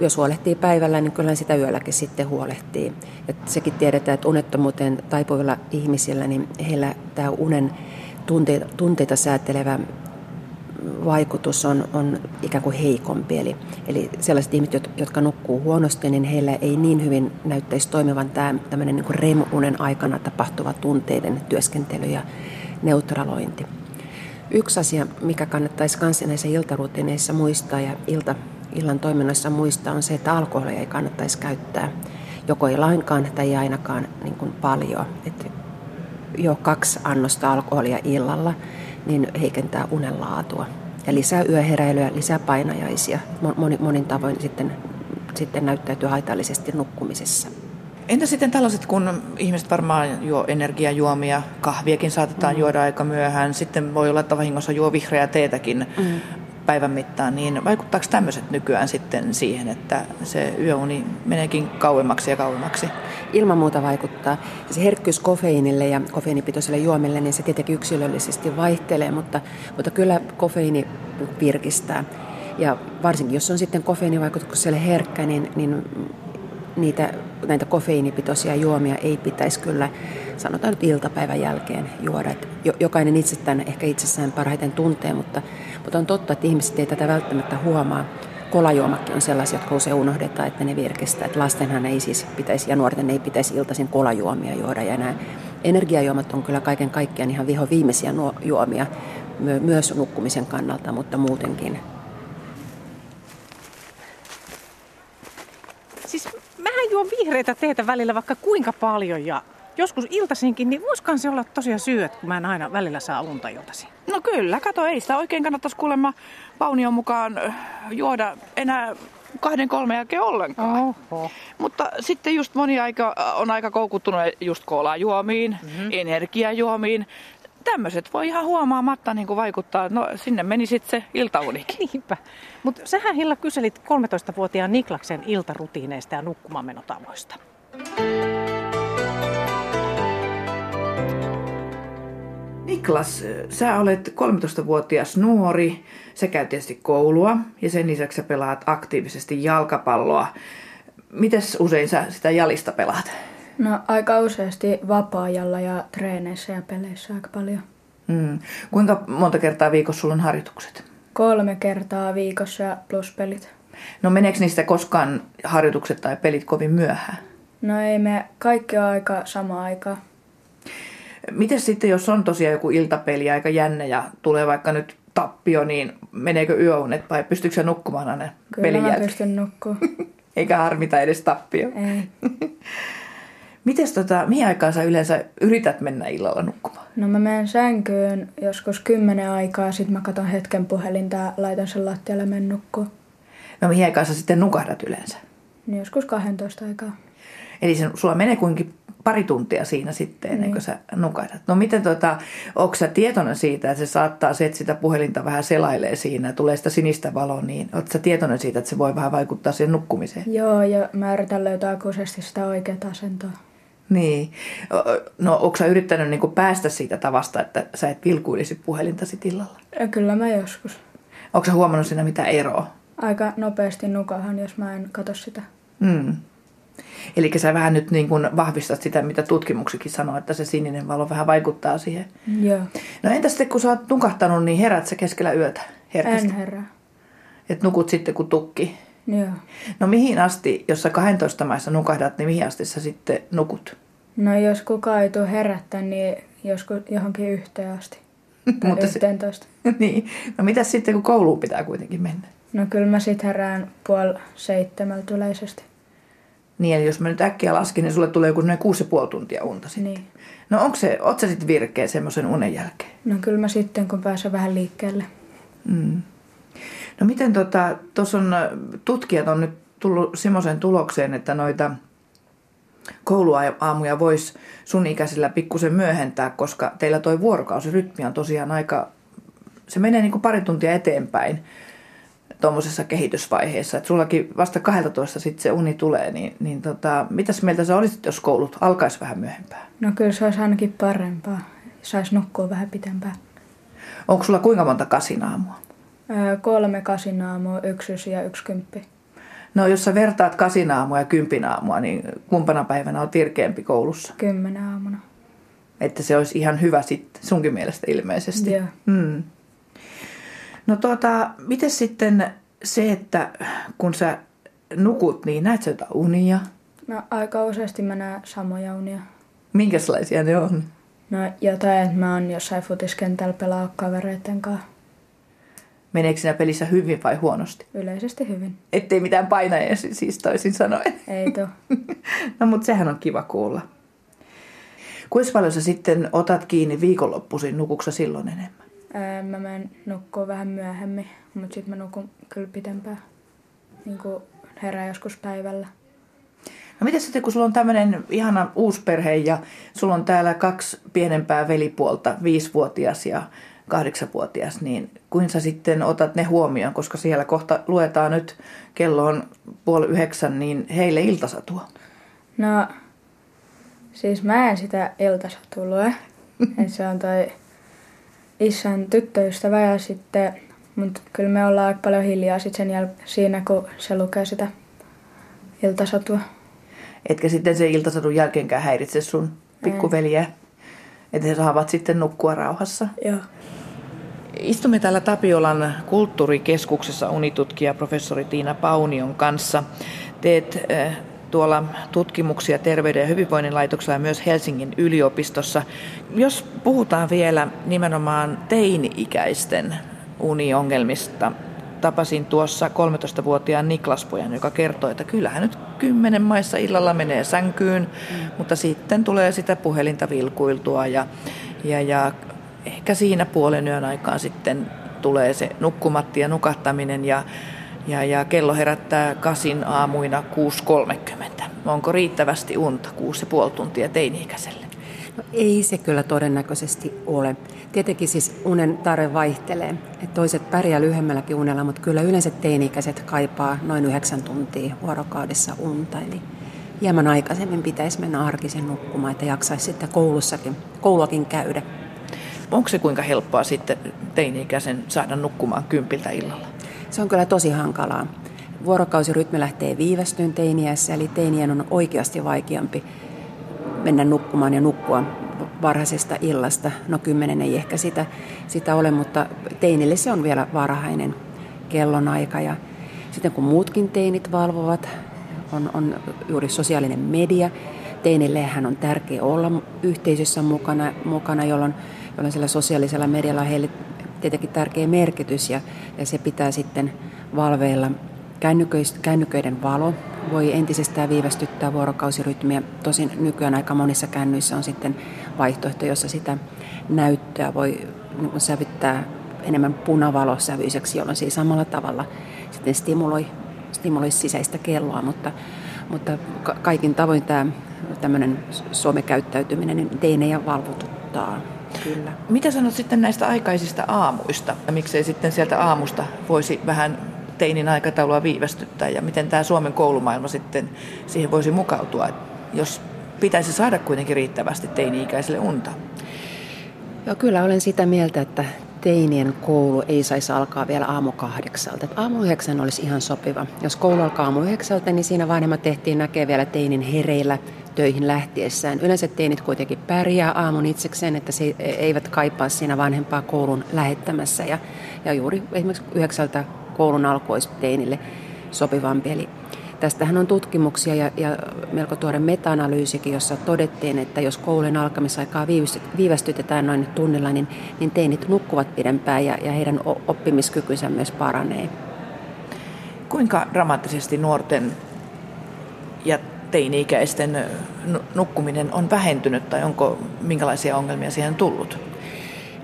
Jos huolehtii päivällä, niin kyllä sitä yölläkin sitten huolehtii. Ja sekin tiedetään, että unettomuuteen taipuvilla ihmisillä, niin heillä tämä unen tunteita, tunteita säätelevä vaikutus on, on ikään kuin heikompi. Eli, eli sellaiset ihmiset, jotka nukkuu huonosti, niin heillä ei niin hyvin näyttäisi toimivan tämä niin REM-unen aikana tapahtuva tunteiden työskentely ja neutralointi. Yksi asia, mikä kannattaisi myös näissä iltarutiineissa muistaa ja ilta, illan toiminnassa muistaa, on se, että alkoholia ei kannattaisi käyttää. Joko ei lainkaan tai ei ainakaan niin kuin paljon. Et jo kaksi annosta alkoholia illalla niin heikentää unen laatua. Ja lisää yöheräilyä, lisää painajaisia, monin, monin tavoin sitten, sitten näyttäytyy haitallisesti nukkumisessa. Entä sitten tällaiset, kun ihmiset varmaan juo energiajuomia, kahviakin saatetaan mm. juoda aika myöhään, sitten voi olla, että vahingossa juo vihreää teetäkin mm. Päivän mittaan, niin vaikuttaako tämmöiset nykyään sitten siihen, että se yöuni meneekin kauemmaksi ja kauemmaksi? ilman muuta vaikuttaa. Ja se herkkyys kofeiinille ja kofeiinipitoiselle juomille, niin se tietenkin yksilöllisesti vaihtelee, mutta, mutta kyllä kofeiini virkistää. Ja varsinkin jos on sitten kofeiinivaikutukselle herkkä, niin, niin niitä, näitä kofeiinipitoisia juomia ei pitäisi kyllä, sanotaan nyt iltapäivän jälkeen juoda. Et jokainen itsestään ehkä itsessään parhaiten tuntee, mutta, mutta on totta, että ihmiset ei tätä välttämättä huomaa kolajuomakin on sellaisia, jotka usein unohdetaan, että ne virkistää. Että lastenhan ei siis pitäisi ja nuorten ei pitäisi iltaisin kolajuomia juoda. Ja nämä energiajuomat on kyllä kaiken kaikkiaan ihan viho viimeisiä juomia myös nukkumisen kannalta, mutta muutenkin. Siis mähän juon vihreitä teetä välillä vaikka kuinka paljon ja joskus iltasinkin, niin voisikohan se olla tosiaan syy, että kun mä en aina välillä saa unta iltaisin? No kyllä, kato, ei sitä oikein kannattaisi kuulemma Paunion mukaan juoda enää kahden kolmen jälkeen ollenkaan. Oho. Mutta sitten just moni aika, on aika koukuttunut just koolajuomiin, mm-hmm. energiajuomiin. Tämmöiset voi ihan huomaamatta niin vaikuttaa. No sinne meni sitten se iltaunikin. [LAUGHS] Niinpä. Mutta sähän Hilla kyselit 13-vuotiaan Niklaksen iltarutiineista ja nukkumaanmenotavoista. Niklas, sä olet 13-vuotias nuori, sä käyt tietysti koulua ja sen lisäksi sä pelaat aktiivisesti jalkapalloa. Mites usein sä sitä jalista pelaat? No aika useasti vapaa-ajalla ja treeneissä ja peleissä aika paljon. Mm. Kuinka monta kertaa viikossa sulla on harjoitukset? Kolme kertaa viikossa plus pelit. No meneekö niistä koskaan harjoitukset tai pelit kovin myöhään? No ei me kaikki ole aika sama aikaa. Miten sitten, jos on tosiaan joku iltapeli aika jännä ja tulee vaikka nyt tappio, niin meneekö yöunet vai pystyykö se nukkumaan aina Kyllä pelin mä jälkeen? pystyn nukkua. [LAUGHS] Eikä harmita edes tappio. ei. [LAUGHS] Mites tota, mihin aikaan sä yleensä yrität mennä illalla nukkumaan? No mä menen sänkyyn joskus kymmenen aikaa, sit mä katon hetken puhelinta ja laitan sen lattialle menen nukkua. No mihin aikaan sä sitten nukahdat yleensä? Niin joskus 12 aikaa. Eli se, sulla menee kuinkin pari tuntia siinä sitten ennen kuin Niin. sä nukahdat. No miten tota, onko sä tietoinen siitä, että se saattaa se, että sitä puhelinta vähän selailee siinä, tulee sitä sinistä valoa, niin ootko sä tietoinen siitä, että se voi vähän vaikuttaa siihen nukkumiseen? Joo, ja mä yritän löytää akuisesti sitä oikeaa asentoa. Niin. No onko sä yrittänyt niinku päästä siitä tavasta, että sä et vilkuilisi puhelinta sit illalla? Ja kyllä mä joskus. Onko sä huomannut siinä mitä eroa? Aika nopeasti nukahan, jos mä en katso sitä. Mm. Eli sä vähän nyt niin kuin vahvistat sitä, mitä tutkimuksikin sanoo, että se sininen valo vähän vaikuttaa siihen. Joo. No entä sitten, kun sä oot nukahtanut, niin herät sä keskellä yötä herkästi? En herää. Että nukut sitten kuin tukki. Joo. No mihin asti, jos sä 12 maissa nukahdat, niin mihin asti sä sitten nukut? No jos kukaan ei tule herättää, niin joskus johonkin yhteen asti. [LAUGHS] Tai Mutta se- yhteentoista. [LAUGHS] niin. No mitä sitten, kun kouluun pitää kuitenkin mennä? No kyllä mä sit herään puoli seitsemältä yleisesti. Niin, eli jos mä nyt äkkiä laskin, niin sulle tulee joku kuusi ja puoli tuntia unta sitten. Niin. No onko se, oot sä sitten virkeä semmoisen unen jälkeen? No kyllä mä sitten, kun pääsen vähän liikkeelle. Mm. No miten tota, tuossa on, tutkijat on nyt tullut semmoisen tulokseen, että noita kouluaamuja voisi sun ikäisillä pikkusen myöhentää, koska teillä toi vuorokausirytmi on tosiaan aika, se menee niin kuin pari tuntia eteenpäin tuommoisessa kehitysvaiheessa. Että sullakin vasta 12 sitten se uni tulee, niin, niin tota, mitäs mieltä sä olisit, jos koulut alkaisi vähän myöhempään? No kyllä se olisi ainakin parempaa. Saisi nukkua vähän pitempään. Onko sulla kuinka monta kasinaamua? Öö, kolme kasinaamua, yksi ja yksi kymppi. No jos sä vertaat kasinaamua ja kympinaamua, niin kumpana päivänä on virkeämpi koulussa? Kymmenen aamuna. Että se olisi ihan hyvä sitten sunkin mielestä ilmeisesti. Joo. Mm. No tuota, miten sitten se, että kun sä nukut, niin näet sä jotain unia? No aika useasti mä näen samoja unia. Minkälaisia ne on? No jotain, että mä oon jossain futiskentällä pelaa kavereiden kanssa. Meneekö siinä pelissä hyvin vai huonosti? Yleisesti hyvin. Ettei mitään painajia siis toisin sanoen. Ei tuu. [LAUGHS] No mutta sehän on kiva kuulla. Kuinka paljon sä sitten otat kiinni viikonloppuisin, nukuksa silloin enemmän? Mä menen nukkua vähän myöhemmin, mutta sitten mä nukun kyllä pitempään. Niin kuin herää joskus päivällä. No mitä sitten, kun sulla on tämmöinen ihana uusperhe ja sulla on täällä kaksi pienempää velipuolta, viisivuotias ja kahdeksanvuotias, niin kuin sä sitten otat ne huomioon, koska siellä kohta luetaan nyt, kello on puoli yhdeksän, niin heille iltasatua. No, siis mä en sitä iltasatua lue. [LAUGHS] Se on toi isän tyttöystävä ja sitten, mutta kyllä me ollaan aika paljon hiljaa sit sen jäl- siinä, kun se lukee sitä iltasatua. Etkä sitten sen iltasadun jälkeenkään häiritse sun pikkuveliä, että he saavat sitten nukkua rauhassa. Joo. Istumme täällä Tapiolan kulttuurikeskuksessa unitutkija professori Tiina Paunion kanssa. Teet äh, tuolla tutkimuksia Terveyden ja hyvinvoinnin laitoksella ja myös Helsingin yliopistossa. Jos puhutaan vielä nimenomaan teini-ikäisten uniongelmista, tapasin tuossa 13-vuotiaan Niklaspojan, joka kertoi, että kyllähän nyt kymmenen maissa illalla menee sänkyyn, mm. mutta sitten tulee sitä puhelinta vilkuiltua ja, ja, ja ehkä siinä puolen yön aikaan sitten tulee se nukkumatti ja nukahtaminen ja, ja, ja kello herättää kasin aamuina 6.30. Onko riittävästi unta 6,5 tuntia teini-ikäiselle? No ei se kyllä todennäköisesti ole. Tietenkin siis unen tarve vaihtelee. Et toiset pärjää lyhyemmälläkin unella, mutta kyllä yleensä teini-ikäiset kaipaa noin 9 tuntia vuorokaudessa unta. Eli hieman aikaisemmin pitäisi mennä arkisen nukkumaan, että jaksaisi sitten koulussakin, kouluakin käydä. Onko se kuinka helppoa sitten teini-ikäisen saada nukkumaan kympiltä illalla? Se on kyllä tosi hankalaa. Vuorokausirytmi lähtee viivästyyn teiniässä, eli teinien on oikeasti vaikeampi mennä nukkumaan ja nukkua varhaisesta illasta. No kymmenen ei ehkä sitä, sitä ole, mutta teinille se on vielä varhainen kellonaika. Ja sitten kun muutkin teinit valvovat, on, on juuri sosiaalinen media. Teinillehän on tärkeää olla yhteisössä mukana, mukana jolloin, jolloin sillä sosiaalisella medialla heille tietenkin tärkeä merkitys ja, ja se pitää sitten valveilla. Kännyköiden valo voi entisestään viivästyttää vuorokausirytmiä. Tosin nykyään aika monissa kännyissä on sitten vaihtoehto, jossa sitä näyttöä voi niin sävyttää enemmän punavalosävyiseksi, jolloin siis samalla tavalla sitten stimuloi, stimuloi sisäistä kelloa, mutta, mutta kaikin tavoin tämä tämmöinen somekäyttäytyminen niin teinejä valvotuttaa. Kyllä. Mitä sanot sitten näistä aikaisista aamuista? Miksei sitten sieltä aamusta voisi vähän teinin aikataulua viivästyttää ja miten tämä Suomen koulumaailma sitten siihen voisi mukautua, jos pitäisi saada kuitenkin riittävästi teini-ikäisille unta? Joo, kyllä olen sitä mieltä, että teinien koulu ei saisi alkaa vielä aamu kahdeksalta. Aamu yhdeksän olisi ihan sopiva. Jos koulu alkaa aamu yhdeksältä, niin siinä vanhemmat tehtiin näkee vielä teinin hereillä töihin lähtiessään. Yleensä teinit kuitenkin pärjää aamun itsekseen, että se eivät kaipaa siinä vanhempaa koulun lähettämässä. Ja, ja juuri esimerkiksi yhdeksältä koulun alku olisi teinille sopivampi. Eli tästähän on tutkimuksia ja, ja melko tuore meta-analyysikin, jossa todettiin, että jos koulun alkamisaikaa viivästytetään noin tunnilla, niin, niin teinit nukkuvat pidempään ja, ja heidän oppimiskykynsä myös paranee. Kuinka dramaattisesti nuorten ja teini-ikäisten nukkuminen on vähentynyt tai onko minkälaisia ongelmia siihen tullut?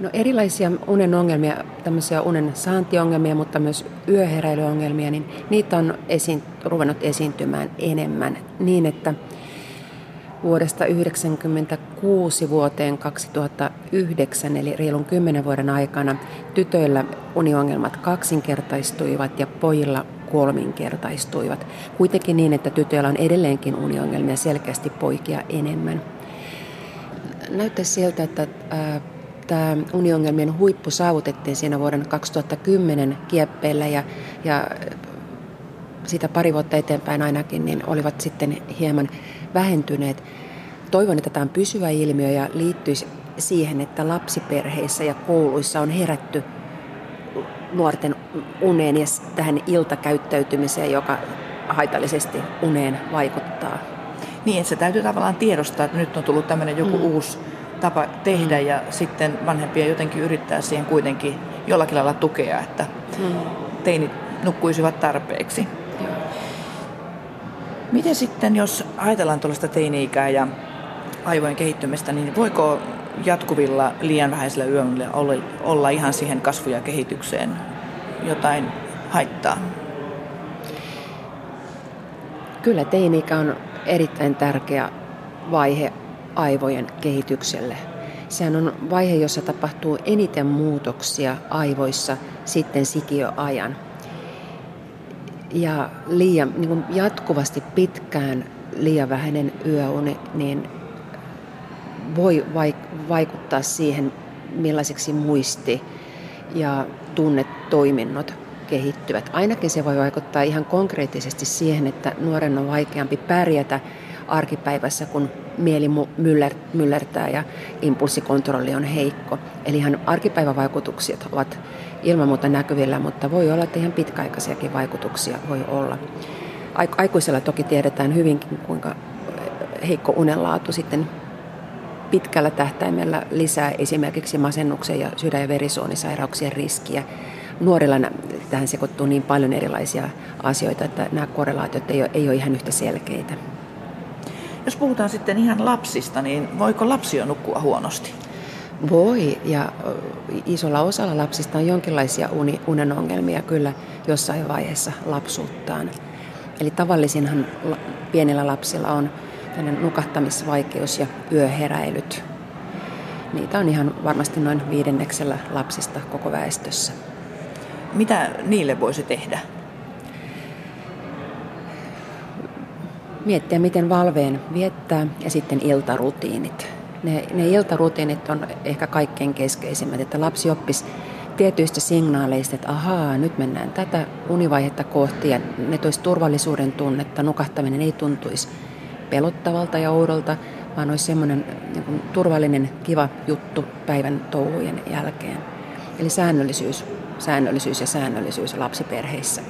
No erilaisia unen ongelmia, tämmöisiä unen saantiongelmia, mutta myös yöheräilyongelmia, niin niitä on esiin, ruvennut esiintymään enemmän niin, että vuodesta 1996 vuoteen 2009, eli reilun 10 vuoden aikana, tytöillä uniongelmat kaksinkertaistuivat ja pojilla kolminkertaistuivat. Kuitenkin niin, että tytöillä on edelleenkin uniongelmia selkeästi poikia enemmän. Näyttäisi siltä, että tämä uniongelmien huippu saavutettiin siinä vuoden 2010 kieppeillä ja, ja sitä pari vuotta eteenpäin ainakin, niin olivat sitten hieman vähentyneet. Toivon, että tämä on pysyvä ilmiö ja liittyisi siihen, että lapsiperheissä ja kouluissa on herätty nuorten uneen ja tähän iltakäyttäytymiseen, joka haitallisesti uneen vaikuttaa. Niin, että se täytyy tavallaan tiedostaa, että nyt on tullut tämmöinen joku mm. uusi tapa tehdä ja sitten vanhempia jotenkin yrittää siihen kuitenkin jollakin lailla tukea, että mm. teinit nukkuisivat tarpeeksi. Miten sitten, jos ajatellaan tuollaista teini-ikää ja aivojen kehittymistä, niin voiko jatkuvilla liian vähäisillä yöunilla olla, olla ihan siihen kasvu- ja kehitykseen jotain haittaa? Kyllä teini-ikä on erittäin tärkeä vaihe aivojen kehitykselle. Sehän on vaihe, jossa tapahtuu eniten muutoksia aivoissa sitten sikiöajan. Ja liian, niin kuin jatkuvasti pitkään liian vähäinen yöuni niin voi vaikuttaa siihen, millaiseksi muisti ja tunnetoiminnot kehittyvät. Ainakin se voi vaikuttaa ihan konkreettisesti siihen, että nuoren on vaikeampi pärjätä arkipäivässä, kun mieli myllertää ja impulssikontrolli on heikko. Eli ihan arkipäivävaikutukset ovat ilman muuta näkyvillä, mutta voi olla, että ihan pitkäaikaisiakin vaikutuksia voi olla. Aikuisella toki tiedetään hyvinkin, kuinka heikko unenlaatu sitten pitkällä tähtäimellä lisää esimerkiksi masennuksen ja sydän- ja verisuonisairauksien riskiä. Nuorilla tähän sekoittuu niin paljon erilaisia asioita, että nämä korrelaatiot ei ole, ei ole ihan yhtä selkeitä. Jos puhutaan sitten ihan lapsista, niin voiko lapsi jo nukkua huonosti? Voi, ja isolla osalla lapsista on jonkinlaisia uni, unen ongelmia kyllä jossain vaiheessa lapsuuttaan. Eli tavallisinhan pienillä lapsilla on nukahtamisvaikeus ja yöheräilyt. Niitä on ihan varmasti noin viidenneksellä lapsista koko väestössä. Mitä niille voisi tehdä? Miettiä, miten valveen viettää ja sitten iltarutiinit. Ne, ne iltarutiinit on ehkä kaikkein keskeisimmät, että lapsi oppisi tietyistä signaaleista, että ahaa, nyt mennään tätä univaihetta kohti ja ne toisi turvallisuuden tunnetta. Nukahtaminen ei tuntuisi pelottavalta ja oudolta, vaan olisi semmoinen niin turvallinen, kiva juttu päivän touhujen jälkeen. Eli säännöllisyys, säännöllisyys ja säännöllisyys lapsiperheissä.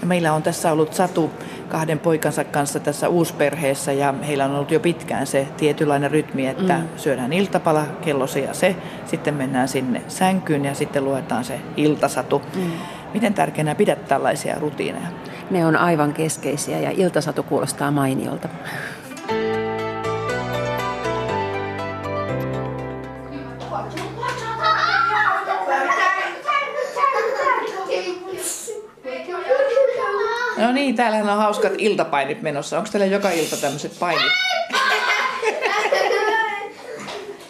Ja meillä on tässä ollut Satu kahden poikansa kanssa tässä uusperheessä ja heillä on ollut jo pitkään se tietynlainen rytmi, että mm. syödään iltapala kello se ja se, sitten mennään sinne sänkyyn ja sitten luetaan se iltasatu. Mm. Miten tärkeänä pidät tällaisia rutiineja? Ne on aivan keskeisiä ja iltasatu kuulostaa mainiolta. No niin, täällähän on hauskat iltapainit menossa. Onko teillä joka ilta tämmöiset painit?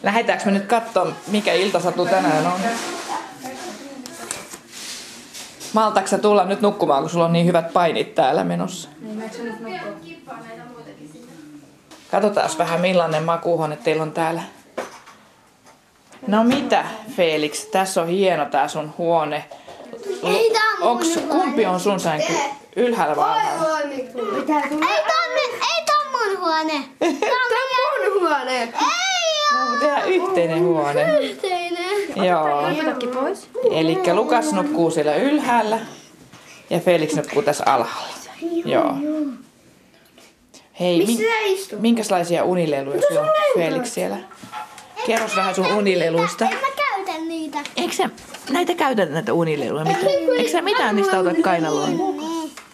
Lähdetäänkö me nyt katsomaan, mikä iltasatu tänään on? Maltaksä tulla nyt nukkumaan, kun sulla on niin hyvät painit täällä menossa? Katsotaan vähän millainen makuuhone teillä on täällä. No mitä, Felix? Tässä on hieno tää sun huone. Ei, tää on Onks, kumpi on sun sänky? Ylhäällä vai alhaalla? Ei tonne, ei ton mun huone. Tää on mun huone. Ei oo. No, tehdään yhteinen huone. Yhteinen. Joo. pois. Eli Lukas nukkuu siellä ylhäällä ja Felix nukkuu tässä alhaalla. Joo. Hei, istut? minkälaisia unileluja sulla on Felix siellä? Kerros vähän sun unileluista. En mä niitä. Eikö sä näitä käytä näitä unileluja? Mitä? Eikö sä mitään niistä ota kainaloon?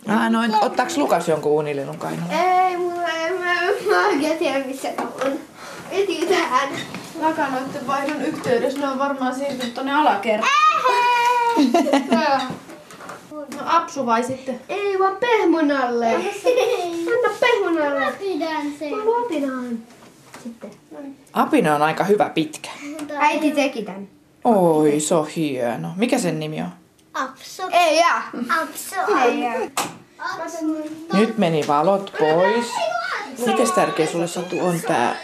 Ah, no, ottaaks Lukas jonkun unilelun kainaloon? Ei, mulla ei. Mä, mä oikein tiedä, missä ne on. Eti tähän. Lakanoiden vaihdon yhteydessä ne on varmaan siirtynyt tonne alakertaan. No apsu vai sitten? Ei vaan pehmon alle. Anna pehmon alle. Mä pidän sen. Mä luotinaan. Sitten. Apina on aika hyvä pitkä. Äiti teki tän. Oi, se on hieno. Mikä sen nimi on? Apso. Ei jää. Apso. Ei jää. Nyt meni valot pois. Mites tärkeä sulle Satu on tää,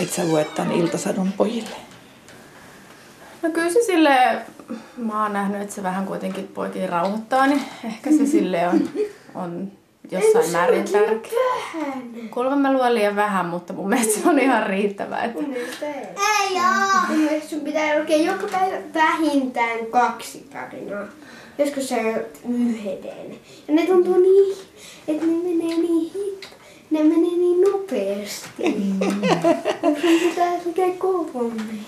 että sä luet tän iltasadun pojille? No kyllä se sille mä oon nähnyt, että se vähän kuitenkin poikia rauhoittaa, niin ehkä se sille on, on jossain määrin tärkeä. Kuulemma mä luen liian vähän, mutta mun mielestä se on ihan riittävää. Että Ei oo. Mielestäni sun pitää lukea joka päivä vähintään kaksi tarinaa. Joskus se yhden. Ja ne tuntuu niin, että ne menee niin hit. Ne menee niin nopeasti. Sun pitää lukea kovemmin.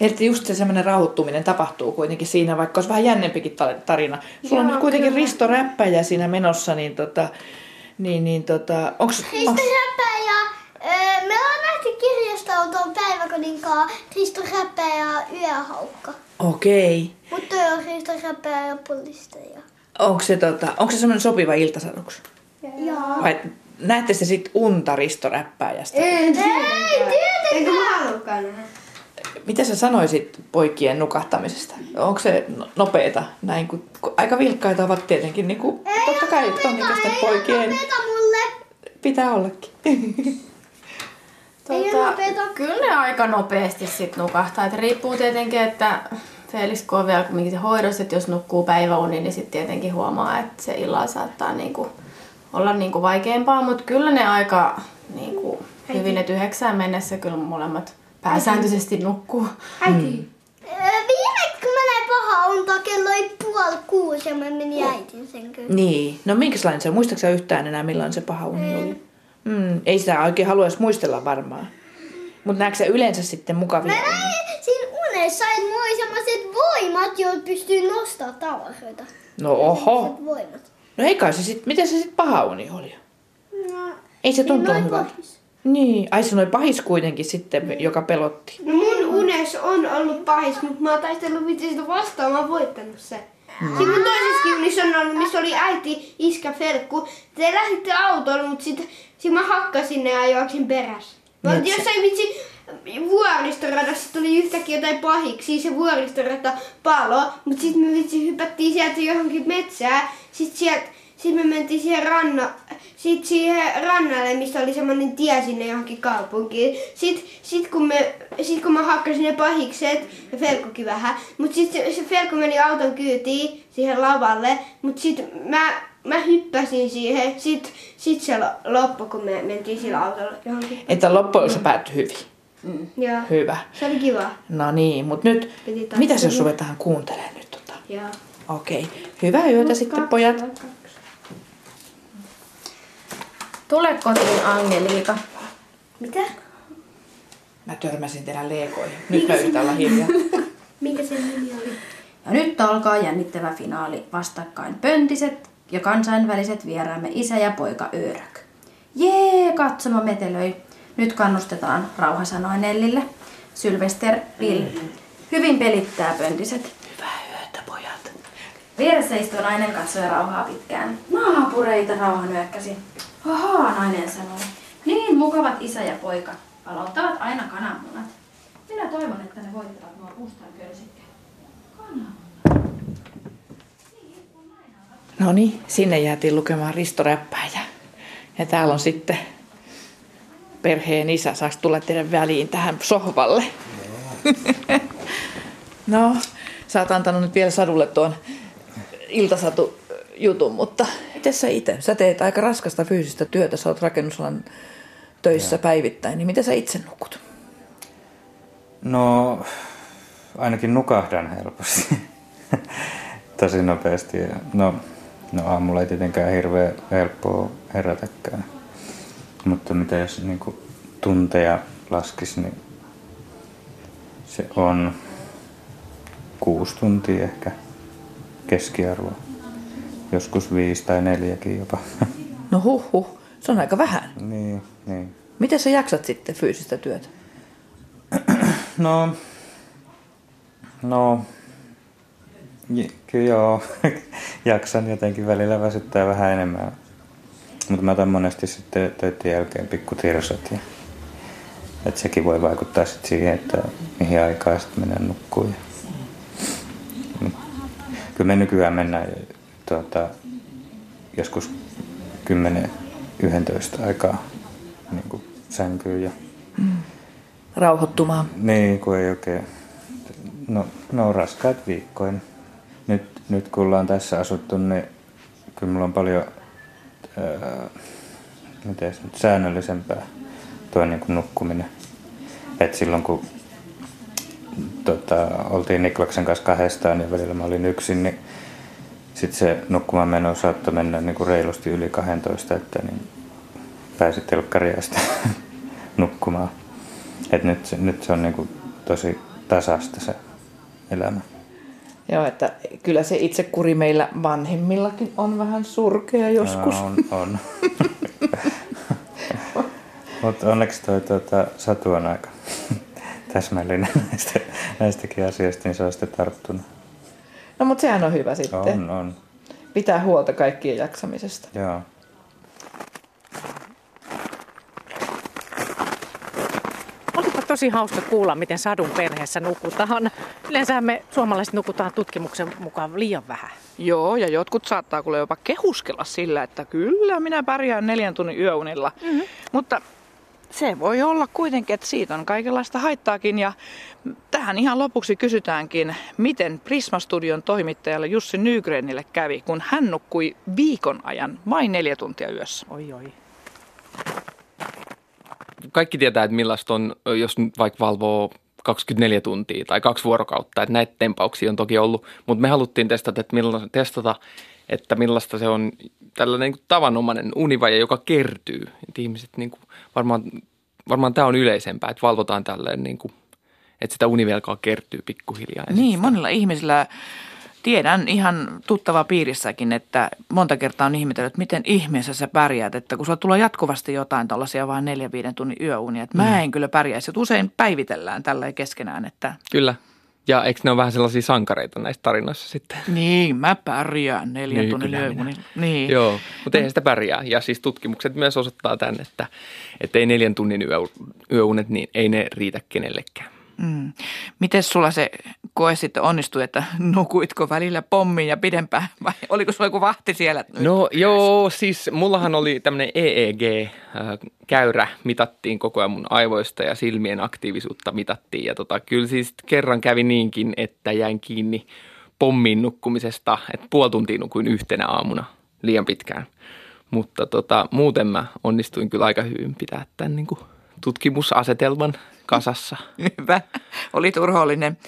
Että just se semmoinen rauhoittuminen tapahtuu kuitenkin siinä, vaikka olisi vähän jännempikin ta- tarina. Sulla on Joo, nyt kuitenkin kyllä. Risto Räppäjä siinä menossa, niin tota, niin, niin tota, onks, Risto onks, Räppä ja... Öö, me ollaan nähty kirjasta tuon päiväkodin kanssa Risto Räppä ja Yöhaukka. okei. Mutta toi on Risto Räppä ja polistaja. Onko se, tota, onko se semmoinen sopiva iltasaduksi? Joo. Vai näette se sit unta Risto Räppääjästä? Ei tietenkään. Eikö mä halukkaan nähdä? Mitä sä sanoisit poikien nukahtamisesta? Onko se no- nopeeta näin? Kun, kun aika vilkkaita ovat tietenkin, niin kuin, totta kai ton ikäisten poikien pitää ollakin. [LAUGHS] Nopeta. kyllä ne aika nopeasti sit nukahtaa. Et riippuu tietenkin, että Felix kun on vielä kumminkin se hoidossa, että jos nukkuu päiväuni, niin sitten tietenkin huomaa, että se illalla saattaa niinku olla niinku vaikeampaa, mutta kyllä ne aika niinku hyvin, että yhdeksään mennessä kyllä molemmat pääsääntöisesti nukkuu. Äiti. Viimeksi kun mä näin paha unta, kello oli puoli kuusi ja mä menin äitin sen kyllä. Niin. No minkälainen se on? Muistatko sä yhtään enää millainen se paha uni oli? Mm, ei sitä oikein halua edes muistella varmaan. Mutta näetkö sä yleensä sitten mukavia? Mä näin siinä unessa, että mulla oli sellaiset voimat, joilla pystyy nostaa tavaroita. No oho. Voimat. No ei kai se sit, miten se sit paha uni oli? No, Ei se tuntunut noin hyvältä. pahis. Niin, ai se oli pahis kuitenkin sitten, joka pelotti. No mun unes on ollut pahis, mutta mä oon taistellut vitsi sitä vastaan, mä oon voittanut sen. Mm. Sitten mun toisessa unissa on ollut, missä oli äiti, iskä, ferkku. Te lähditte autolla, mutta sitten sit mä hakkasin ne ja juoksin perässä. Mä Niin, oltiin et jossain vitsi vuoristoradassa tuli yhtäkkiä jotain pahiksi, se vuoristorata palo, mutta sitten me vitsi hypättiin sieltä johonkin metsään, sitten sieltä sitten me mentiin siihen, ranna, sit siihen rannalle, missä oli semmoinen tie sinne johonkin kaupunkiin. Sitten sit kun, me, sit kun mä hakkasin ne pahikset ja Felkkukin vähän, mutta sitten se, se Felkku meni auton kyytiin siihen lavalle, mutta sitten mä, mä hyppäsin siihen, sitten sit se lo- loppui, kun me mentiin sillä autolla johonkin. Että loppujen se päättyi hyvin. Joo. Hyvä. Se oli kiva. No niin, mutta nyt, mitäs jos ruvetaan kuuntelemaan nyt tota? Joo. Okei, hyvää yötä sitten pojat. Tule kotiin Angelika. Mitä? Mä törmäsin teidän leekoihin. Nyt mä yritän olla hiljaa. Minkä sen nimi oli? Ja nyt alkaa jännittävä finaali. Vastakkain pöntiset ja kansainväliset vieraamme isä ja poika Örök. Jee, katsoma metelöi. Nyt kannustetaan rauhasanoin Nellille. Sylvester Will. Hyvin pelittää pöntiset. Hyvää yötä pojat. Vieressä istuu nainen katsoi rauhaa pitkään. Naapureita rauha nyökkäsi. Ahaa, nainen sanoi. Niin mukavat isä ja poika. Aloittavat aina kananmunat. Minä toivon, että ne voittavat nuo mustan köysikkeet. No niin, sinne jäätiin lukemaan Risto Räppää ja, ja täällä on sitten perheen isä. Saaks tulla teidän väliin tähän sohvalle? [LAUGHS] no, sä oot antanut nyt vielä Sadulle tuon iltasatu jutun, mutta miten sä itse? Sä teet aika raskasta fyysistä työtä, sä oot rakennusalan töissä päivittäin, niin miten sä itse nukut? No, ainakin nukahdan helposti. [LAUGHS] Tosi nopeasti. Ja No, no aamulla ei tietenkään hirveän helppoa herätäkään. Mutta mitä jos niinku tunteja laskisi, niin se on kuusi tuntia ehkä keskiarvo. Joskus viisi tai neljäkin jopa. [LAUGHS] No huh huh, se on aika vähän. niin, niin. Miten sä jaksat sitten fyysistä työtä? [CLEARS THROAT] No, no, j- kyllä joo, [LAUGHS] jaksan jotenkin välillä väsyttää vähän enemmän. Mutta mä otan monesti sitten töiden jälkeen pikku tirsat. Ja, että sekin voi vaikuttaa sitten siihen, että mihin aikaan sitten mennään nukkuun. Ja, kyllä me nykyään mennään tuota, joskus 10-11 aikaa niin kuin sänkyyn ja Rauhoittumaan. niin, kun ei oikein... No, no raskaat viikkoin. Nyt, nyt kun ollaan tässä asuttu, niin kyllä mulla on paljon ää, miten nyt, säännöllisempää tuo niin kuin nukkuminen. Et silloin kun tota, oltiin Niklaksen kanssa kahdestaan ja välillä mä olin yksin, niin sitten se nukkumaan meno saattoi mennä niin kuin reilusti yli 12, että niin pääsi telkkaria ja sitten [LAUGHS] nukkumaan. Et nyt, se, nyt se on niinku tosi tasasta se elämä. Joo, että kyllä se itse kuri meillä vanhemmillakin on vähän surkea joskus. No, on, on. [LAUGHS] Mutta onneksi toi tuota, Satu on aika [LAUGHS] täsmällinen näistä, näistäkin asioista, niin se on sitten tarttunut. No mutta sehän on hyvä sitten. On, on. Pitää huolta kaikkien jaksamisesta. Joo. Olipa tosi hauska kuulla, miten sadun perheessä nukutaan. Yleensä me suomalaiset nukutaan tutkimuksen mukaan liian vähän. Joo, ja jotkut saattaa kuule jopa kehuskella sillä, että kyllä minä pärjään neljän tunnin yöunilla. Mm-hmm. Mutta se voi olla kuitenkin, että siitä on kaikenlaista haittaakin. Ja tähän ihan lopuksi kysytäänkin, miten Prisma-studion toimittajalle Jussi Nygrenille kävi, kun hän nukkui viikon ajan vain neljä tuntia yössä. Oi oi. kaikki tietää, että millaista on, jos nyt vaikka valvoo 24 tuntia tai kaksi vuorokautta. Että näitä tempauksia on toki ollut, mutta me haluttiin testata, että millaista, testata, että millaista se on tällainen niin kuin tavanomainen univaje, joka kertyy. Että ihmiset niin kuin, varmaan, varmaan tämä on yleisempää, että valvotaan tälleen, niin kuin, että sitä univelkaa kertyy pikkuhiljaa. Ja Niin, monilla ihmisillä Tiedän ihan tuttava piirissäkin, että monta kertaa on ihmetellyt, että miten ihmeessä sä pärjäät, että kun sulla tulee jatkuvasti jotain tällaisia vain neljä viiden tunnin yöunia, että mä en kyllä pärjäisi. Että usein päivitellään tällä keskenään, että Kyllä. Ja eikö ne ole vähän sellaisia sankareita näissä tarinoissa sitten? niin, mä pärjään neljän Niin, tunnin yöunia. Niin. Joo, mutta eihän sitä pärjää. Ja siis tutkimukset myös osoittaa tämän, että, että ei neljän tunnin yö, yöunet, niin ei ne riitä kenellekään. Mm. Miten sulla se koe sitten onnistui, että [LAUGHS] nukuitko välillä pommin ja pidempään vai oliko sulla joku vahti siellä? No joo, siis mullahan oli tämmöinen EEG-käyrä, mitattiin koko ajan mun aivoista ja silmien aktiivisuutta mitattiin. Ja tota, kyllä siis kerran kävi niinkin, että jäin kiinni pommiin nukkumisesta, että puoli tuntia nukuin yhtenä aamuna liian pitkään. Mutta tota, muuten mä onnistuin kyllä aika hyvin pitää tämän niin kuin tutkimusasetelman kasassa. [LAUGHS] Hyvä, oli turhollinen.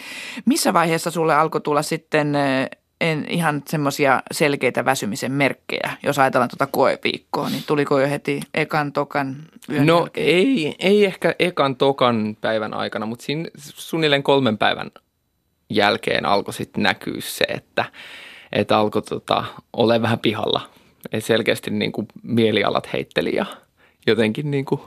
Missä vaiheessa sulle alkoi tulla sitten eh, en, ihan semmoisia selkeitä väsymisen merkkejä, jos ajatellaan tuota koeviikkoa, niin tuliko jo heti ekan, tokan yön No jälkeen? ei, ei ehkä ekan tokan päivän aikana, mutta siinä suunnilleen kolmen päivän jälkeen alkoi sitten näkyä se, että, että alkoi tota, ole vähän pihalla. Et selkeästi niin kuin mielialat heitteli ja jotenkin niin kuin,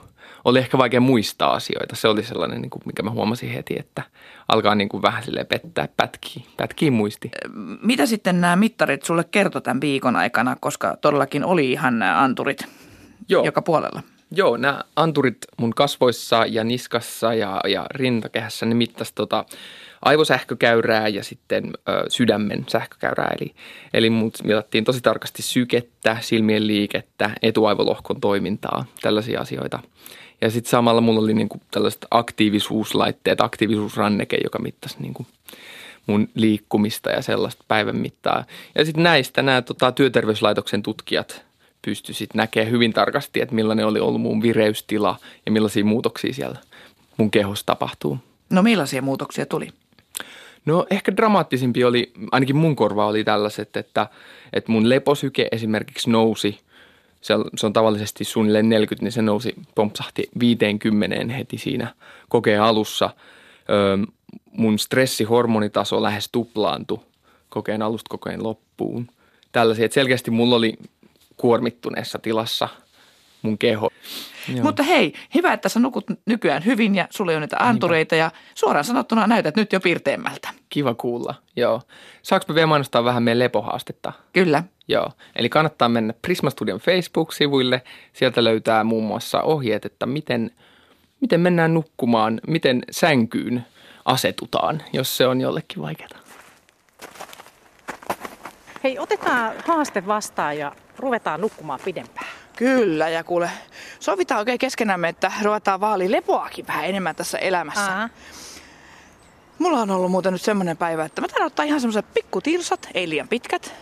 oli ehkä vaikea muistaa asioita. Se oli sellainen, niin kuin, mikä mä huomasin heti, että alkaa niin kuin vähän silleen pettää pätkiä, pätkiä muisti. Mitä sitten nämä mittarit sulle kertoi tämän viikon aikana, koska todellakin oli ihan nämä anturit Joo. joka puolella? Joo, nämä anturit mun kasvoissa ja niskassa ja, ja rintakehässä, ne mittasi tota aivosähkökäyrää ja sitten ö, sydämen sähkökäyrää. Eli, eli mut mitattiin tosi tarkasti sykettä, silmien liikettä, etuaivolohkon toimintaa, tällaisia asioita. Ja sitten samalla mulla oli niinku tällaiset aktiivisuuslaitteet, aktiivisuusranneke, joka mittasi niinku mun liikkumista ja sellaista päivän mittaa. Ja sitten näistä nämä tota, työterveyslaitoksen tutkijat pysty sitten näkemään hyvin tarkasti, että millainen oli ollut mun vireystila ja millaisia muutoksia siellä mun kehossa tapahtuu. No millaisia muutoksia tuli? No ehkä dramaattisimpia oli, ainakin mun korva oli tällaiset, että, että mun leposyke esimerkiksi nousi, se on, se on tavallisesti suunnilleen 40, niin se nousi, pompsahti 50 heti siinä kokeen alussa. Öö, mun stressihormonitaso lähes tuplaantui kokeen alusta kokeen loppuun. Tällaisia, että selkeästi mulla oli kuormittuneessa tilassa mun keho. Joo. Mutta hei, hyvä, että sä nukut nykyään hyvin ja sulla ole niitä antureita ja suoraan sanottuna näytät nyt jo pirteemmältä. Kiva kuulla, joo. Saanko me vielä mainostaa vähän meidän lepohaastetta? Kyllä. Joo, eli kannattaa mennä Prisma Studion Facebook-sivuille. Sieltä löytää muun muassa ohjeet, että miten, miten mennään nukkumaan, miten sänkyyn asetutaan, jos se on jollekin vaikeaa. Hei, otetaan haaste vastaan ja ruvetaan nukkumaan pidempään. Kyllä, ja kuule, sovitaan oikein keskenämme, että ruvetaan vaali lepoakin vähän enemmän tässä elämässä. Aa. Mulla on ollut muuten nyt semmoinen päivä, että mä ottaa ihan semmoiset pikkutirsat, ei liian pitkät.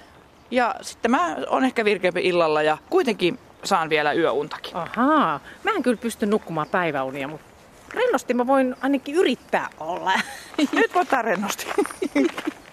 Ja sitten mä on ehkä virkeämpi illalla ja kuitenkin saan vielä yöuntakin. Ahaa, mä en kyllä pysty nukkumaan päiväunia, mutta rennosti mä voin ainakin yrittää olla. Nyt voidaan rennosti. [LAUGHS]